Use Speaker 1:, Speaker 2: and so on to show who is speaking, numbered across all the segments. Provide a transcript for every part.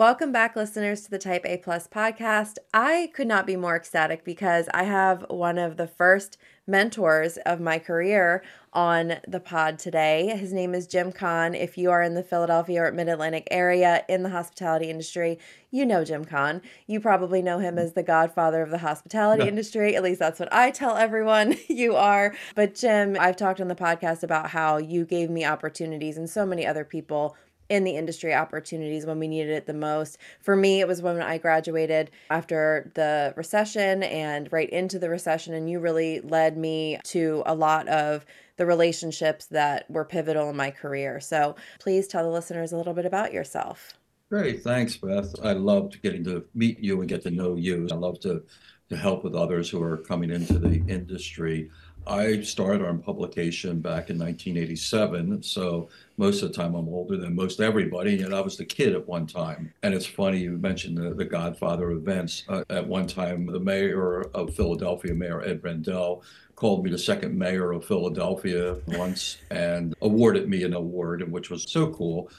Speaker 1: Welcome back, listeners, to the Type A Plus podcast. I could not be more ecstatic because I have one of the first mentors of my career on the pod today. His name is Jim Cohn. If you are in the Philadelphia or Mid Atlantic area in the hospitality industry, you know Jim Cohn. You probably know him as the godfather of the hospitality industry. At least that's what I tell everyone you are. But Jim, I've talked on the podcast about how you gave me opportunities and so many other people in the industry opportunities when we needed it the most. For me, it was when I graduated after the recession and right into the recession, and you really led me to a lot of the relationships that were pivotal in my career. So please tell the listeners a little bit about yourself.
Speaker 2: Great, thanks, Beth. I loved getting to meet you and get to know you. I love to to help with others who are coming into the industry. I started on publication back in 1987, so most of the time I'm older than most everybody, and I was the kid at one time. And it's funny you mentioned the, the Godfather events. Uh, at one time, the mayor of Philadelphia, Mayor Ed Rendell, called me the second mayor of Philadelphia once and awarded me an award, which was so cool.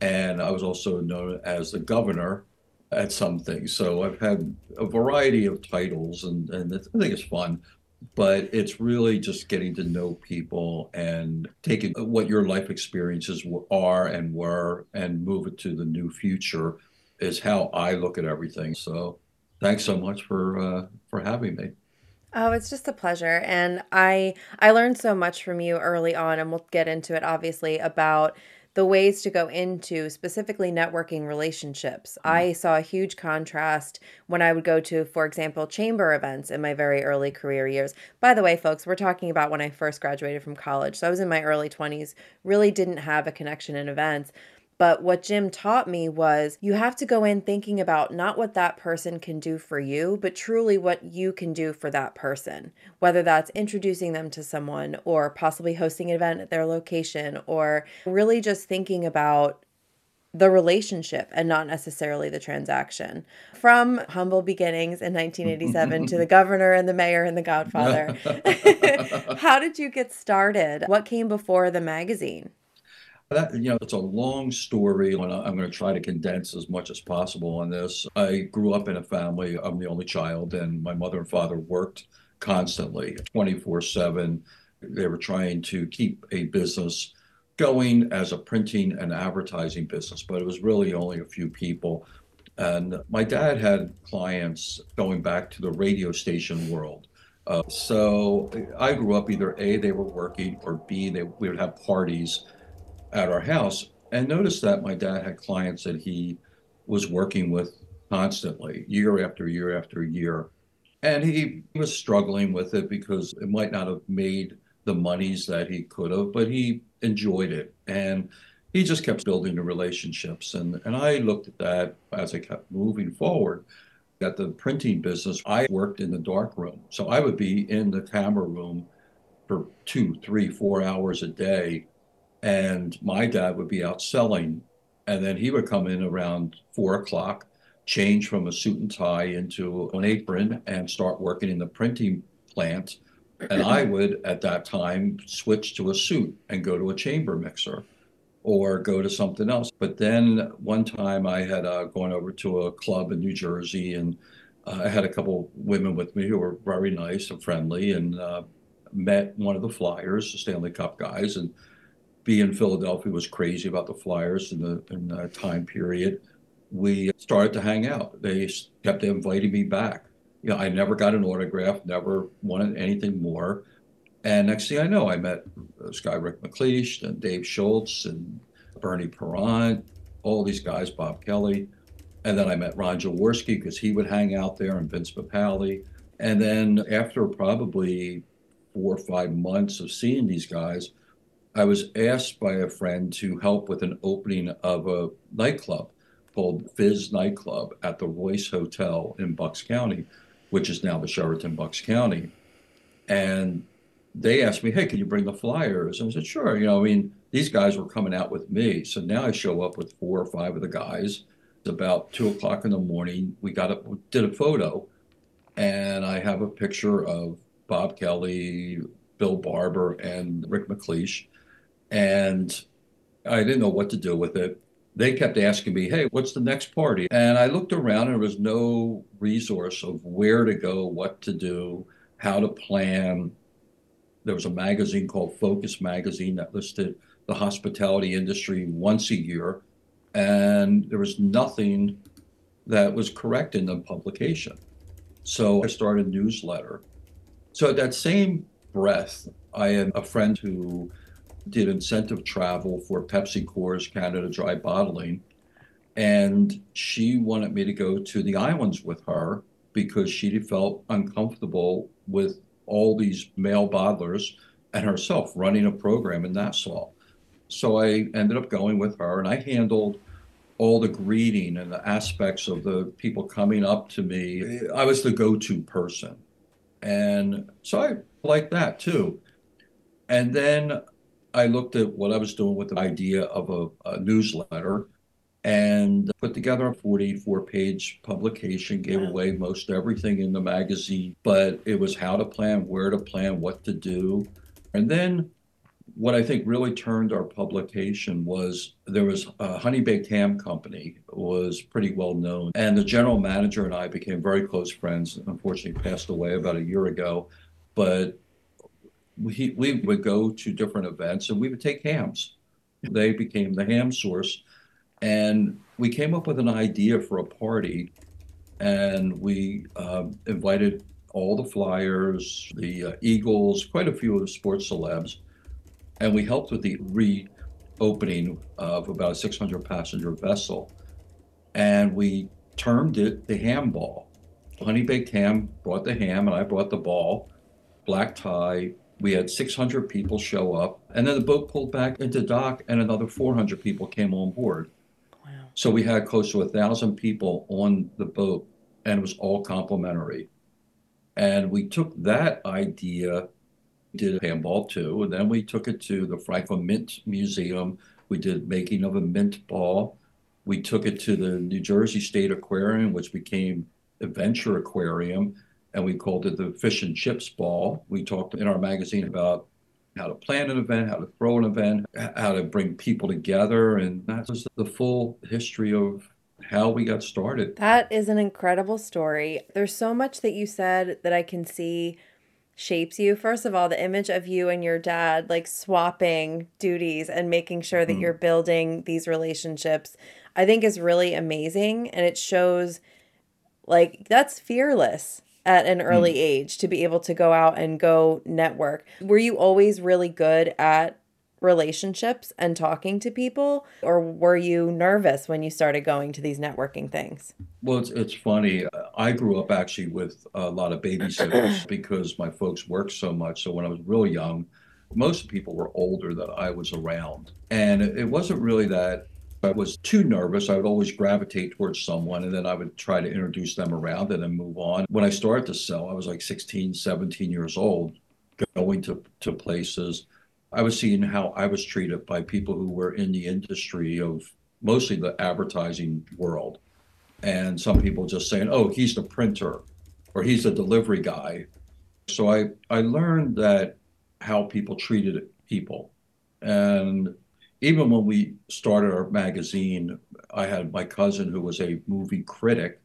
Speaker 2: And I was also known as the governor at some things. So I've had a variety of titles, and, and I think it's fun but it's really just getting to know people and taking what your life experiences are and were and move it to the new future is how I look at everything. So thanks so much for uh, for having me.
Speaker 1: Oh, it's just a pleasure. And I I learned so much from you early on and we'll get into it obviously about the ways to go into specifically networking relationships. Mm. I saw a huge contrast when I would go to, for example, chamber events in my very early career years. By the way, folks, we're talking about when I first graduated from college. So I was in my early 20s, really didn't have a connection in events. But what Jim taught me was you have to go in thinking about not what that person can do for you, but truly what you can do for that person. Whether that's introducing them to someone or possibly hosting an event at their location or really just thinking about the relationship and not necessarily the transaction. From humble beginnings in 1987 to the governor and the mayor and the godfather. How did you get started? What came before the magazine?
Speaker 2: That, you know, it's a long story, and I'm going to try to condense as much as possible on this. I grew up in a family, I'm the only child, and my mother and father worked constantly, 24 7. They were trying to keep a business going as a printing and advertising business, but it was really only a few people. And my dad had clients going back to the radio station world. Uh, so I grew up either A, they were working, or B, they, we would have parties at our house and noticed that my dad had clients that he was working with constantly, year after year after year. And he was struggling with it because it might not have made the monies that he could have, but he enjoyed it. And he just kept building the relationships. And, and I looked at that as I kept moving forward. At the printing business, I worked in the dark room. So I would be in the camera room for two, three, four hours a day and my dad would be out selling. And then he would come in around four o'clock change from a suit and tie into an apron and start working in the printing plant. And i would at that time switch to a suit and go to a chamber mixer or go to something else. But then one time i had uh, gone over to a club in new jersey and uh, i had a couple women with me who were very nice and friendly and uh, met one of the flyers the stanley cup guys and B in Philadelphia was crazy about the Flyers in the, in the time period. We started to hang out. They kept inviting me back. You know, I never got an autograph, never wanted anything more. And next thing I know, I met uh, this guy, Rick MacLeish, and Dave Schultz, and Bernie Parent, all these guys, Bob Kelly. And then I met Ron Jaworski because he would hang out there, and Vince Papale. And then after probably four or five months of seeing these guys, I was asked by a friend to help with an opening of a nightclub called Fizz Nightclub at the Royce Hotel in Bucks County, which is now the Sheraton Bucks County. And they asked me, hey, can you bring the flyers? And I said, sure. You know, I mean, these guys were coming out with me. So now I show up with four or five of the guys. It's about two o'clock in the morning. We got a, did a photo, and I have a picture of Bob Kelly, Bill Barber, and Rick MacLeish and I didn't know what to do with it. they kept asking me, Hey, what's the next party? And I looked around and there was no resource of where to go, what to do, how to plan. There was a magazine called Focus Magazine that listed the hospitality industry once a year. And there was nothing that was correct in the publication. So I started a newsletter. So at that same breath, I had a friend who did incentive travel for Pepsi Coors Canada Dry Bottling. And she wanted me to go to the islands with her because she felt uncomfortable with all these male bottlers and herself running a program in Nassau. So I ended up going with her and I handled all the greeting and the aspects of the people coming up to me. I was the go to person. And so I liked that too. And then I looked at what I was doing with the idea of a, a newsletter and put together a 44 page publication, gave wow. away most everything in the magazine, but it was how to plan, where to plan, what to do. And then what I think really turned our publication was there was a honey baked ham company was pretty well known, and the general manager and I became very close friends. Unfortunately, passed away about a year ago, but we we would go to different events and we would take hams. They became the ham source, and we came up with an idea for a party, and we uh, invited all the Flyers, the uh, Eagles, quite a few of the sports celebs and we helped with the reopening of about a 600 passenger vessel. And we termed it the ham ball. Honey baked ham brought the ham, and I brought the ball, black tie. We had 600 people show up, and then the boat pulled back into dock, and another 400 people came on board. Wow. So we had close to a thousand people on the boat, and it was all complimentary. And we took that idea did a ham ball too. And then we took it to the Franklin Mint Museum. We did making of a mint ball. We took it to the New Jersey State Aquarium, which became Adventure Aquarium, and we called it the Fish and Chips Ball. We talked in our magazine about how to plan an event, how to throw an event, how to bring people together, and that was the full history of how we got started.
Speaker 1: That is an incredible story. There's so much that you said that I can see shapes you. First of all, the image of you and your dad like swapping duties and making sure that mm. you're building these relationships, I think is really amazing. And it shows like that's fearless at an early mm. age to be able to go out and go network. Were you always really good at relationships and talking to people or were you nervous when you started going to these networking things
Speaker 2: well it's, it's funny i grew up actually with a lot of babysitters because my folks worked so much so when i was real young most people were older that i was around and it wasn't really that I was too nervous. I would always gravitate towards someone and then I would try to introduce them around and then move on. When I started to sell, I was like 16, 17 years old, going to, to places I was seeing how I was treated by people who were in the industry of mostly the advertising world. And some people just saying, oh, he's the printer or he's the delivery guy. So I, I learned that how people treated people. And even when we started our magazine, I had my cousin who was a movie critic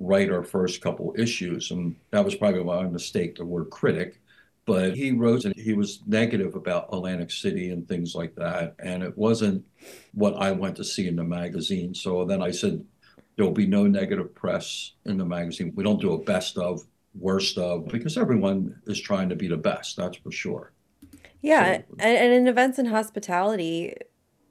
Speaker 2: write our first couple issues. And that was probably my mistake, the word critic but he wrote and he was negative about Atlantic City and things like that. And it wasn't what I went to see in the magazine. So then I said, there will be no negative press in the magazine. We don't do a best of, worst of, because everyone is trying to be the best, that's for sure.
Speaker 1: Yeah. So, and, and in events and hospitality,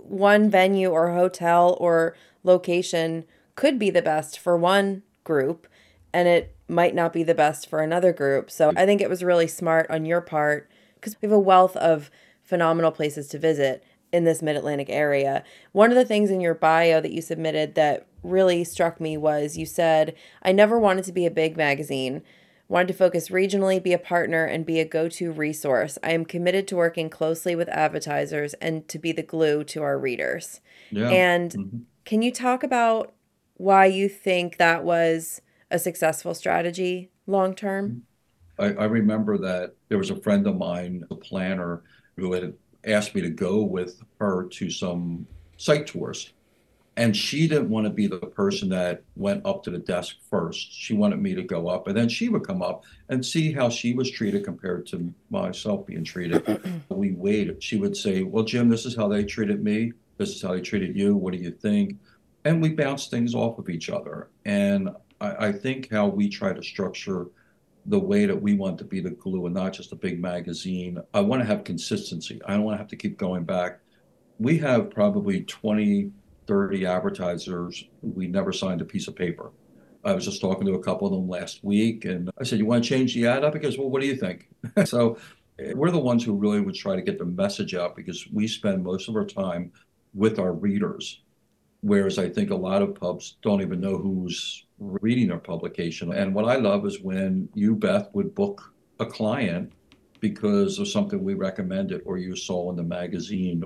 Speaker 1: one venue or hotel or location could be the best for one group and it might not be the best for another group. So I think it was really smart on your part because we have a wealth of phenomenal places to visit in this mid Atlantic area. One of the things in your bio that you submitted that really struck me was you said, I never wanted to be a big magazine. Wanted to focus regionally, be a partner, and be a go to resource. I am committed to working closely with advertisers and to be the glue to our readers. Yeah. And mm-hmm. can you talk about why you think that was a successful strategy long term?
Speaker 2: I, I, remember that there was a friend of mine, a planner, who had asked me to go with her to some site tours. And she didn't want to be the person that went up to the desk first. She wanted me to go up, and then she would come up and see how she was treated compared to myself being treated. we waited. She would say, Well, Jim, this is how they treated me. This is how they treated you. What do you think? And we bounce things off of each other. And I, I think how we try to structure the way that we want to be the glue and not just a big magazine. I want to have consistency. I don't want to have to keep going back. We have probably 20, 30 advertisers. We never signed a piece of paper. I was just talking to a couple of them last week and I said, You want to change the ad up? Because, well, what do you think? so we're the ones who really would try to get the message out because we spend most of our time with our readers. Whereas I think a lot of pubs don't even know who's reading their publication. And what I love is when you, Beth, would book a client because of something we recommended or you saw in the magazine.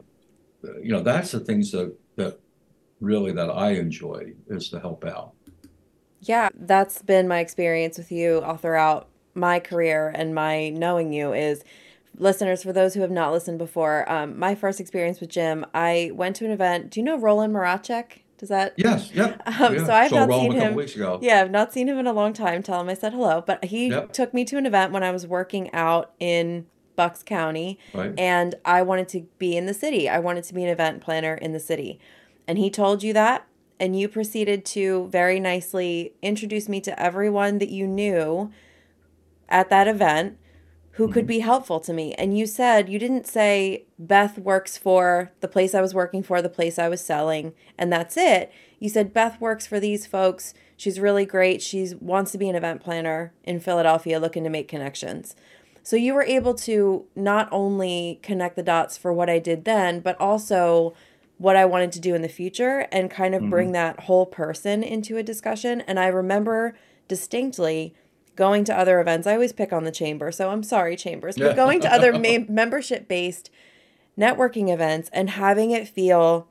Speaker 2: You know, that's the things that that really that I enjoy is to help out.
Speaker 1: Yeah, that's been my experience with you all throughout my career and my knowing you is listeners for those who have not listened before um, my first experience with jim i went to an event do you know roland maracek does that?
Speaker 2: Yes. Yep. Um,
Speaker 1: yeah. So I've not seen him. Yeah, I've not seen him in a long time. Tell him I said hello. But he yep. took me to an event when I was working out in Bucks County, right. and I wanted to be in the city. I wanted to be an event planner in the city, and he told you that, and you proceeded to very nicely introduce me to everyone that you knew at that event who mm-hmm. could be helpful to me. And you said, you didn't say Beth works for the place I was working for, the place I was selling, and that's it. You said Beth works for these folks. She's really great. She wants to be an event planner in Philadelphia looking to make connections. So you were able to not only connect the dots for what I did then, but also what I wanted to do in the future and kind of mm-hmm. bring that whole person into a discussion. And I remember distinctly going to other events. I always pick on the chamber, so I'm sorry, chambers, but going to other ma- membership based networking events and having it feel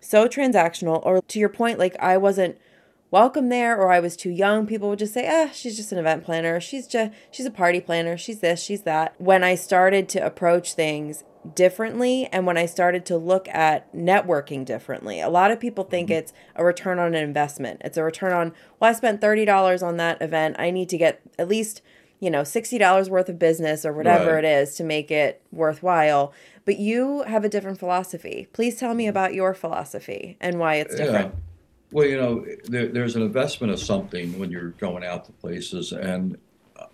Speaker 1: so transactional, or to your point, like I wasn't welcome there or I was too young, people would just say, ah, she's just an event planner. She's just, she's a party planner. She's this, she's that. When I started to approach things differently and when I started to look at networking differently. A lot of people think mm-hmm. it's a return on an investment. It's a return on, well, I spent $30 on that event. I need to get at least, you know, $60 worth of business or whatever right. it is to make it worthwhile. But you have a different philosophy. Please tell me about your philosophy and why it's different. Yeah.
Speaker 2: Well, you know, there, there's an investment of something when you're going out to places. And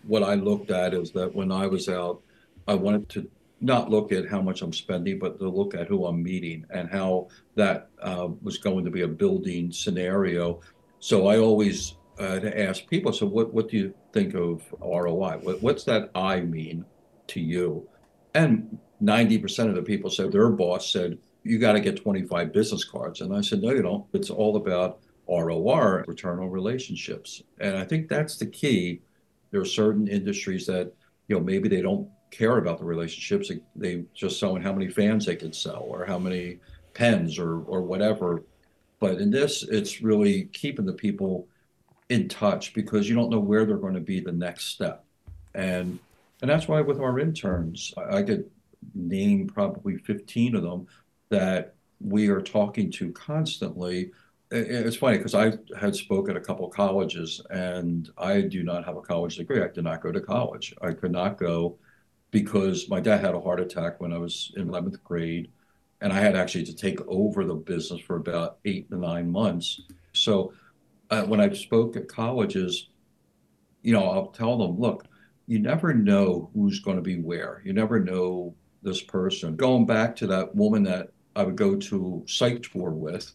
Speaker 2: what I looked at is that when I was out, I wanted to not look at how much I'm spending, but to look at who I'm meeting and how that uh, was going to be a building scenario. So I always uh, ask people, so what, what do you think of ROI? What, what's that I mean to you? And 90% of the people said their boss said, you got to get 25 business cards. And I said, no, you don't. It's all about ROR, return on relationships. And I think that's the key. There are certain industries that, you know, maybe they don't care about the relationships. They, just showing how many fans they can sell or how many pens or or whatever. But in this, it's really keeping the people in touch because you don't know where they're going to be the next step. And and that's why with our interns, I could name probably 15 of them that we are talking to constantly. It's funny because I had spoken at a couple colleges and I do not have a college degree. I did not go to college. I could not go because my dad had a heart attack when I was in 11th grade, and I had actually to take over the business for about eight to nine months. So uh, when I spoke at colleges, you know, I'll tell them, look, you never know who's going to be where. You never know this person. Going back to that woman that I would go to site tour with,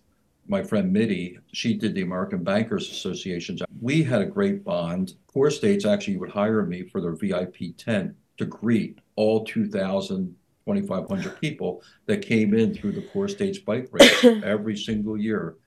Speaker 2: my friend Mitty, she did the American Bankers Association. We had a great bond. CoreStates actually would hire me for their VIP tent to greet all 2,000, 2,500 people that came in through the CoreStates bike race every single year.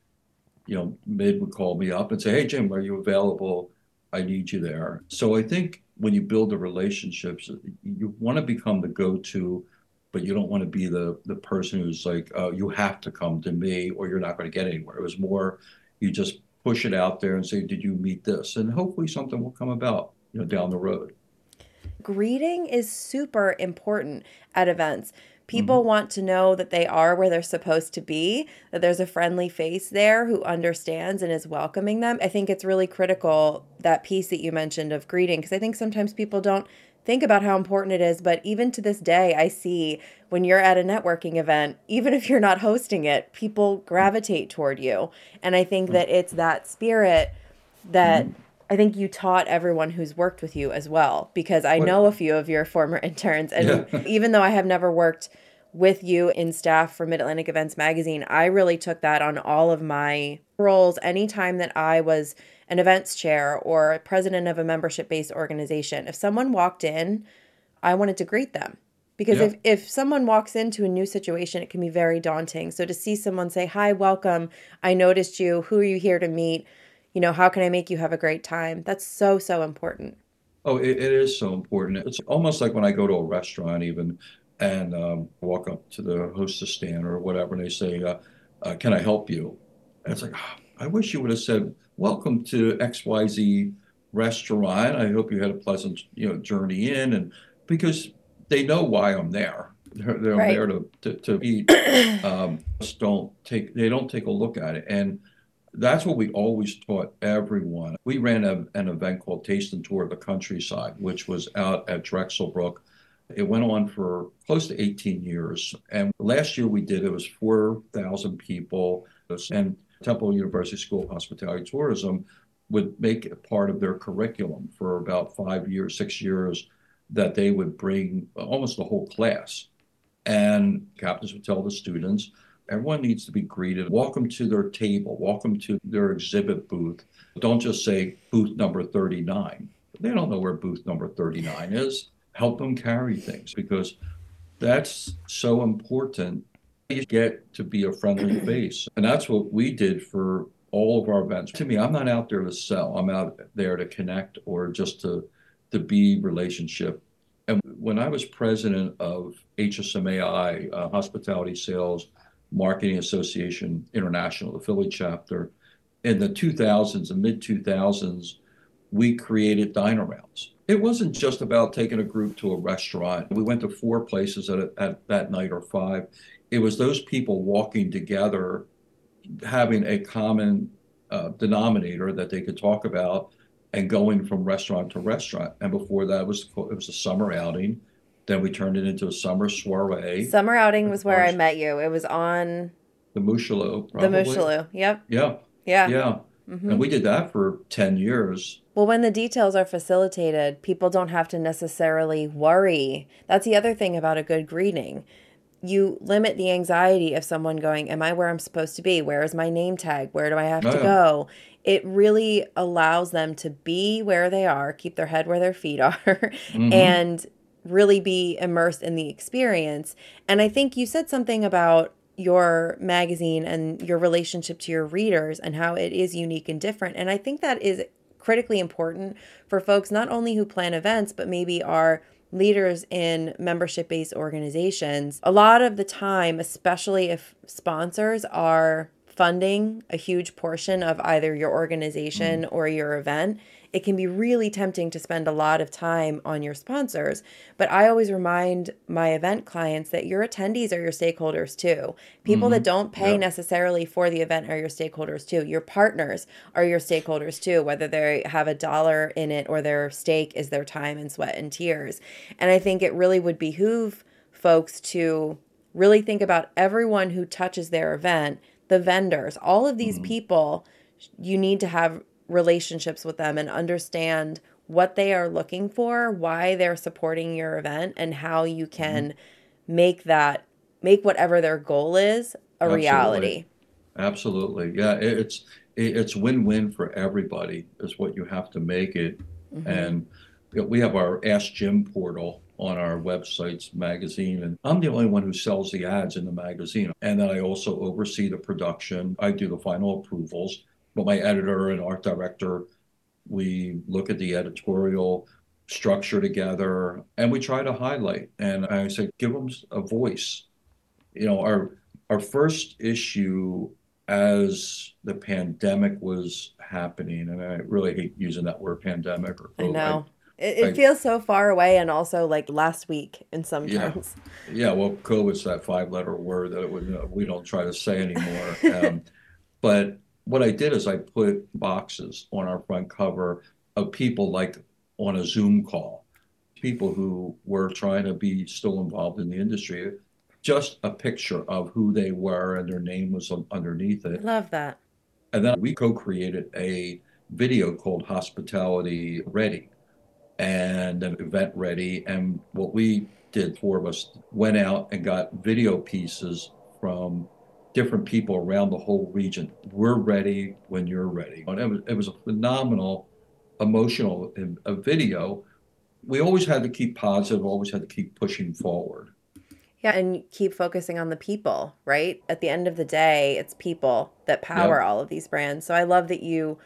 Speaker 2: You know, Mid would call me up and say, Hey, Jim, are you available? I need you there. So I think when you build the relationships, you want to become the go to, but you don't want to be the, the person who's like, oh, you have to come to me or you're not going to get anywhere. It was more, you just push it out there and say, Did you meet this? And hopefully something will come about, you know, down the road.
Speaker 1: Greeting is super important at events. People
Speaker 2: hmm
Speaker 1: want to know that they are where they're supposed to be, that there's a friendly face there who understands and is welcoming them. I think it's really critical that piece that you mentioned of greeting, because I think sometimes people don't think about how important it is. But even to this day, I see when you're at a networking event, even if you're not hosting it, people gravitate toward you. And I think that it's that spirit that
Speaker 2: hmm
Speaker 1: I think you taught everyone who's worked with you as well, because I know a few of your former interns.
Speaker 2: Yeah.
Speaker 1: And even though I have never worked with you in staff for Mid Atlantic Events Magazine, I really took that on all of my roles. Anytime that I was an events chair or president of a membership based organization, if someone walked in, I wanted to greet them. Because
Speaker 2: Yeah.
Speaker 1: if, if someone walks into a new situation, it can be very daunting. So to see someone say, Hi, welcome, I noticed you, who are you here to meet? You know, how can I make you have a great time? That's so, so important.
Speaker 2: Oh, it, it is so important. It's almost like when I go to a restaurant, even, and um, walk up to the hostess stand or whatever, and they say, uh, uh, "Can I help you?" And it's like, "Ah, I wish you would have said, "Welcome to XYZ restaurant. I hope you had a pleasant, you know, journey in," and because they know why I'm there. They're, they're
Speaker 1: Right.
Speaker 2: there to, to, to eat. Um, just don't take, they don't take a look at it. And that's what we always taught everyone. We ran a, an event called Taste and Tour of the Countryside, which was out at Drexelbrook. It went on for close to 18 years. And last year we did, it was 4,000 people. And Temple University School of Hospitality Tourism would make it part of their curriculum for about five years, six years, that they would bring almost the whole class. And captains would tell the students, everyone needs to be greeted. Welcome to their table, welcome to their exhibit booth. Don't just say booth number 39. They don't know where booth number 39 is. Help them carry things because that's so important. You get to be a friendly face. And that's what we did for all of our events. To me, I'm not out there to sell. I'm out there to connect or just to to be relationship. And when I was president of HSMAI, uh, Hospitality Sales Marketing Association International, the Philly chapter, in the 2000s, and mid 2000s, we created DineArounds. It wasn't just about taking a group to a restaurant. We went to four places at, at that night or five. It was those people walking together, having a common uh, denominator that they could talk about and going from restaurant to restaurant. And before that, it was it was a summer outing. Then we turned it into a summer soiree.
Speaker 1: Summer outing was where I met you. It was on
Speaker 2: the Moshulu,
Speaker 1: the Moshulu. Yep.
Speaker 2: Yeah,
Speaker 1: Yeah.
Speaker 2: yeah.
Speaker 1: hmm
Speaker 2: And we did that for 10 years.
Speaker 1: Well, when the details are facilitated, people don't have to necessarily worry. That's the other thing about a good greeting. You limit the anxiety of someone going, Am I where I'm supposed to be? Where is my name tag? Where do I have
Speaker 2: Oh,
Speaker 1: to go? It really allows them to be where they are, keep their head where their feet are,
Speaker 2: hmm
Speaker 1: and really be immersed in the experience. And I think you said something about your magazine and your relationship to your readers and how it is unique and different. And I think that is critically important for folks not only who plan events, but maybe are leaders in membership based organizations. A lot of the time, especially if sponsors are funding a huge portion of either your organization or your event, it can be really tempting to spend a lot of time on your sponsors. But I always remind my event clients that your attendees are your stakeholders too. People that
Speaker 2: hmm
Speaker 1: don't pay
Speaker 2: Yep.
Speaker 1: necessarily for the event are your stakeholders too. Your partners are your stakeholders too, whether they have a dollar in it or their stake is their time and sweat and tears. And I think it really would behoove folks to really think about everyone who touches their event, the vendors, all of these
Speaker 2: hmm
Speaker 1: people, you need to have relationships with them and understand what they are looking for, why they're supporting your event, and how you can make that, make whatever their goal is a
Speaker 2: Absolutely.
Speaker 1: reality.
Speaker 2: Absolutely. Yeah, it's it's win-win for everybody is what you have to make it.
Speaker 1: hmm
Speaker 2: And we have our Ask Jim portal on our website's magazine, and I'm the only one who sells the ads in the magazine. And then I also oversee the production. I do the final approvals, but my editor and art director, we look at the editorial structure together and we try to highlight. And I say, give them a voice. You know, our our first issue as the pandemic was happening, and I really hate using that word pandemic or COVID. I
Speaker 1: know. It, it feels so far away and also like last week in some
Speaker 2: Yeah.
Speaker 1: terms.
Speaker 2: Yeah, well, COVID's that five-letter word that it would, uh, we don't try to say anymore. Um, but what I did is I put boxes on our front cover of people like on a Zoom call, people who were trying to be still involved in the industry. Just a picture of who they were and their name was underneath it.
Speaker 1: love that.
Speaker 2: And then we co-created a video called Hospitality Ready and event ready. And what we did, four of us went out and got video pieces from different people around the whole region. We're ready when you're ready. It was, it was a phenomenal, emotional uh, video. We always had to keep positive, always had to keep pushing forward.
Speaker 1: Yeah, and keep focusing on the people, right? At the end of the day, it's people that power all of these brands. So I love that you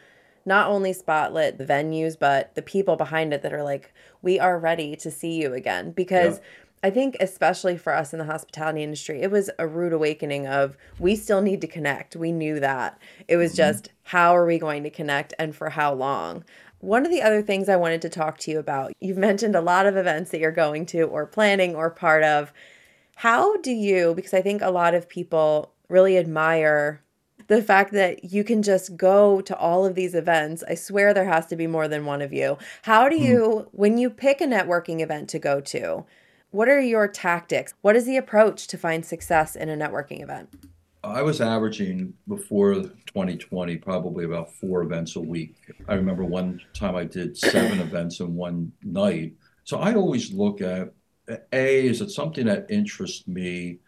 Speaker 1: not only spotlit the venues, but the people behind it that are like, we are ready to see you again. Because
Speaker 2: Yeah.
Speaker 1: I think, especially for us in the hospitality industry, it was a rude awakening of we still need to connect. We knew that. It was mm-hmm. just how are we going to connect and for how long? One of the other things I wanted to talk to you about, you've mentioned a lot of events that you're going to or planning or part of. How do you, because I think a lot of people really admire the fact that you can just go to all of these events. I swear there has to be more than one of you. How do hmm. you, when you pick a networking event to go to, what are your tactics? What is the approach to find success in a networking event?
Speaker 2: I was averaging before 2020 probably about four events a week. I remember one time I did seven events in one night. So I always look at A, is it something that interests me,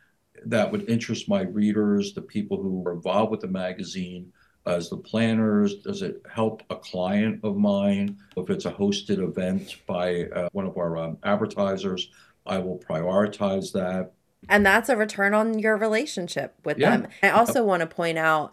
Speaker 2: that would interest my readers, the people who are involved with the magazine, as the planners? Does it help a client of mine? If it's a hosted event by uh, one of our um, advertisers, I will prioritize that.
Speaker 1: And that's a return on your relationship with
Speaker 2: Yeah.
Speaker 1: them. I also want to point out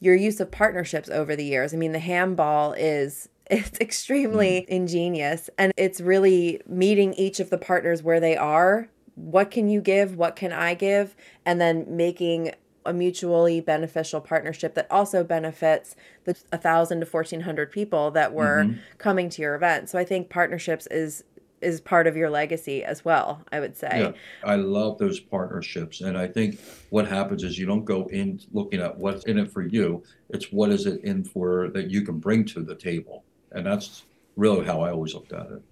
Speaker 1: your use of partnerships over the years. I mean, the ham ball is it's extremely ingenious and it's really meeting each of the partners where they are. What can you give? What can I give? And then making a mutually beneficial partnership that also benefits the 1000 to 1400 people that were
Speaker 2: Mhm.
Speaker 1: coming to your event. So I think partnerships is is part of your legacy as well, I would say.
Speaker 2: Yeah, I love those partnerships. And I think what happens is you don't go in looking at what's in it for you. It's what is it in for that you can bring to the table. And that's really how I always looked at it.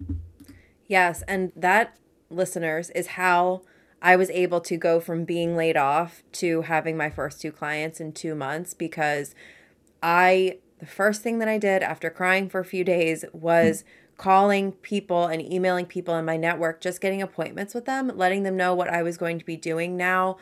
Speaker 1: Yes, and that listeners is how I was able to go from being laid off to having my first two clients in 2 months because I the first thing that I did after crying for a few days was calling people and emailing people in my network, just getting appointments with them, letting them know what I was going to be doing now,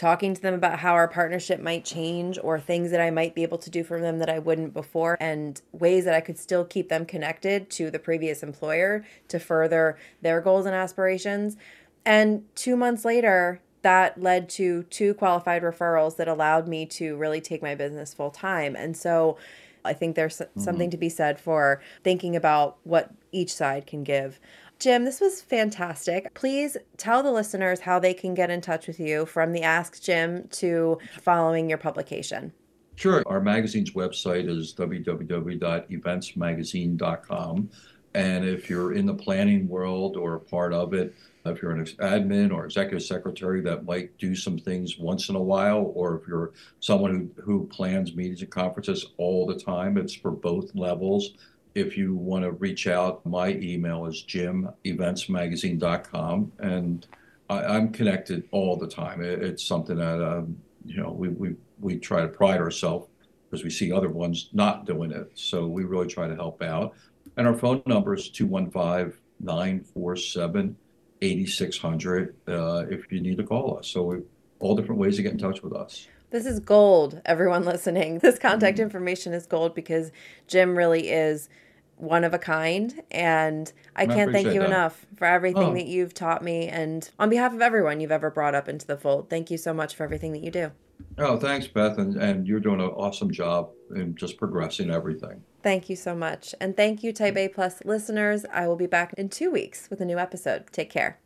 Speaker 1: talking to them about how our partnership might change or things that I might be able to do for them that I wouldn't before, and ways that I could still keep them connected to the previous employer to further their goals and aspirations. And two months later, that led to two qualified referrals that allowed me to really take my business full time. And so I think there's mm-hmm. something to be said for thinking about what each side can give. Jim, this was fantastic. Please tell the listeners how they can get in touch with you from the Ask Jim to following your publication.
Speaker 2: Sure. Our magazine's website is www.eventsmagazine.com. And if you're in the planning world or a part of it, if you're an admin or executive secretary that might do some things once in a while, or if you're someone who, who plans meetings and conferences all the time, it's for both levels. If you want to reach out, my email is jimeventsmagazine.com. And I, I'm connected all the time. It, it's something that, um, you know, we, we, we try to pride ourselves because we see other ones not doing it. So we really try to help out. And our phone number is 215 947 8600 uh, if you need to call us. So we all different ways to get in touch with us.
Speaker 1: This is gold, everyone listening. This contact mm-hmm. information is gold because Jim really is one of a kind. And I
Speaker 2: I
Speaker 1: can't thank you
Speaker 2: that.
Speaker 1: enough for everything
Speaker 2: Oh.
Speaker 1: that you've taught me. And on behalf of everyone you've ever brought up into the fold, thank you so much for everything that you do.
Speaker 2: Oh, thanks, Beth. And, and you're doing an awesome job in just progressing everything.
Speaker 1: Thank you so much. And thank you, Type A Plus listeners. I will be back in two weeks with a new episode. Take care.